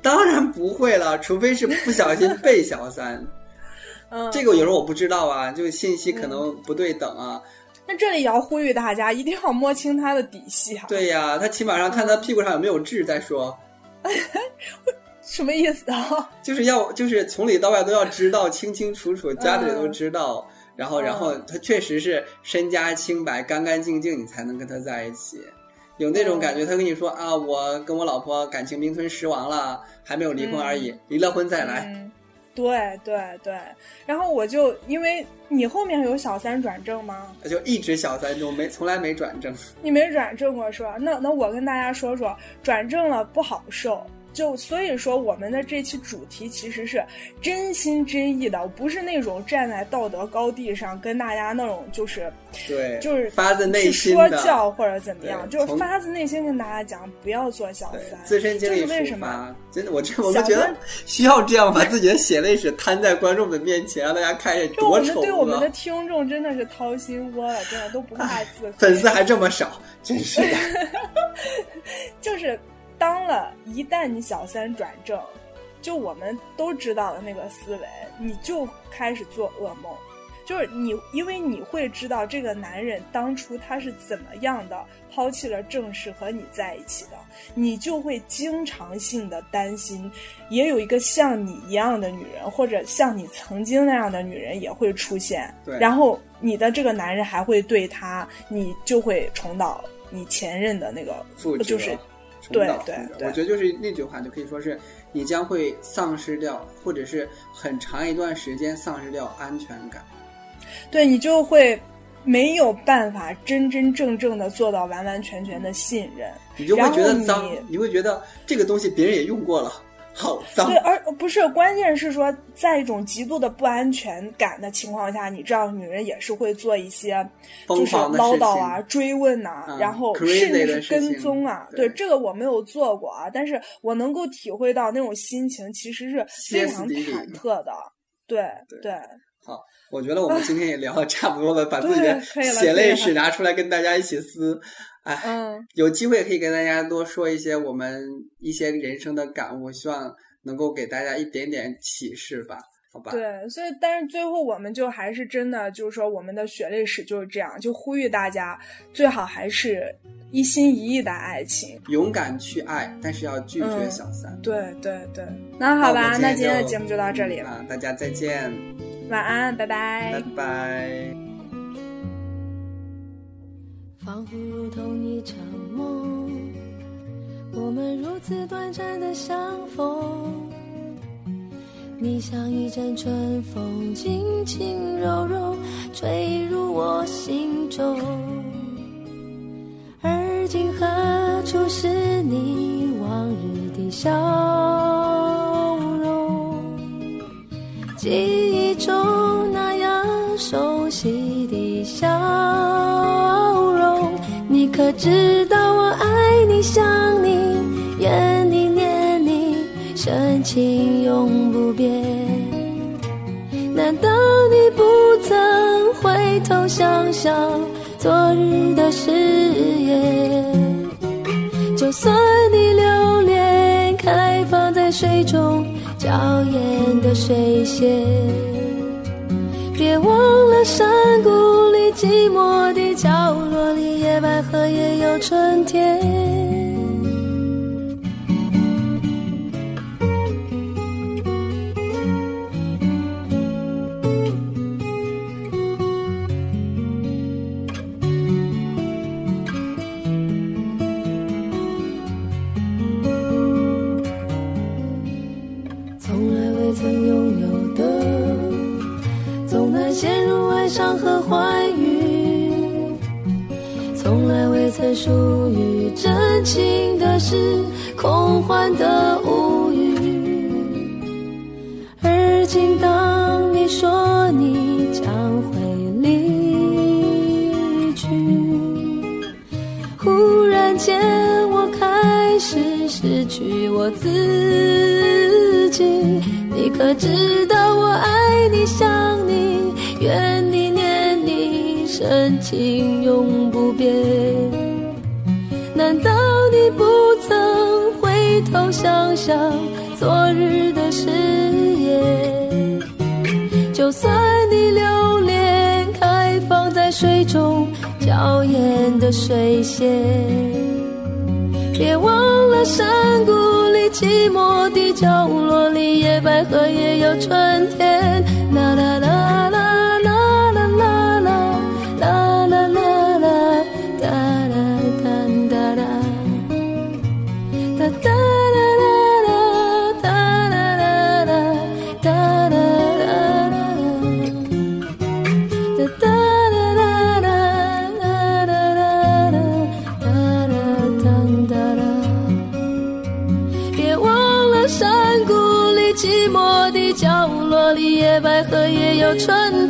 当然不会了，除非是不小心被小三。嗯，这个有时候我不知道啊，就是信息可能不对等啊。那这里也要呼吁大家，一定要摸清他的底细哈。，对呀，他起码上看他屁股上有没有痣再说，什么意思啊？就是要就是从里到外都要知道清清楚楚，家里都嗯知道。然后，然后他确实是身家清白、干干净净，你才能跟他在一起。有那种感觉，他跟你说啊，我跟我老婆感情名存实亡了，还没有离婚而已，离了婚再来。嗯，对对对。然后我就因为你后面有小三转正吗？就一直小三就，没从来没转正。你没转正过是吧？那那我跟大家说说，转正了不好受。就所以说，我们的这期主题其实是真心真意的，不是那种站在道德高地上跟大家那种就是对，就是发自内心说教或者怎么样，就是发自内心跟大家讲，不要做小三。自身经历这是为什么？真的，我这我小们觉得需要这样把自己的血泪史摊在观众们面前，让大家看着就我们多丑恶对我们的。听众真的是掏心窝了，真的都不怕自 黑。粉丝还这么少，真是的。就是当了，一旦你小三转正，就我们都知道的那个思维，你就开始做噩梦。就是你，因为你会知道这个男人当初他是怎么样的抛弃了正式和你在一起的，你就会经常性的担心，也有一个像你一样的女人，或者像你曾经那样的女人也会出现。对然后你的这个男人还会对他，你就会重蹈你前任的那个就是了重对蹈覆对我觉得就是那句话，就可以说是你将会丧失掉，或者是很长一段时间丧失掉安全感。对你就会没有办法真真正正的做到完完全全的信任。你就会觉得脏你，你会觉得这个东西别人也用过了，好脏对，。而不是关键是说，在一种极度的不安全感的情况下，你知道，女人也是会做一些就是唠叨啊、追问呐、嗯然后甚至是跟踪啊。对这个我没有做过啊，但是我能够体会到那种心情，其实是非常忐忑的。对对对，好，我觉得我们今天也聊的 差不多了，把自己的血泪史拿出来跟大家一起撕。哎，嗯。有机会可以跟大家多说一些我们一些人生的感悟，希望能够给大家一点点启示吧，好吧？对，所以但是最后我们就还是真的就是说，我们的血泪史就是这样，就呼吁大家最好还是一心一意的爱情。勇敢去爱，但是要拒绝嗯小三。对对对，那好吧，那今天的节目就到这里了，啊，大家再见，晚安，拜拜拜拜。仿佛如同一场梦，我们如此短暂的相逢。你像一阵春风，轻轻柔柔吹入我心中。而今何处是你往日的笑知道我爱你、想你、怨你、念你，深情永不变。难道你不曾回头想想昨日的誓言？就算你留恋开放在水中娇艳的水仙，别忘了山谷里寂寞的角落，野百合也有春天。欢的无语。而今当你说你将会离去，忽然间我开始失去我自己。你可知道我爱你、想你、怨你、念你，深情永不变。难道头想想昨日的誓言？就算你留恋开放在水中娇艳的水仙，别忘了山谷里寂寞的角落里，野百合也有春天。春。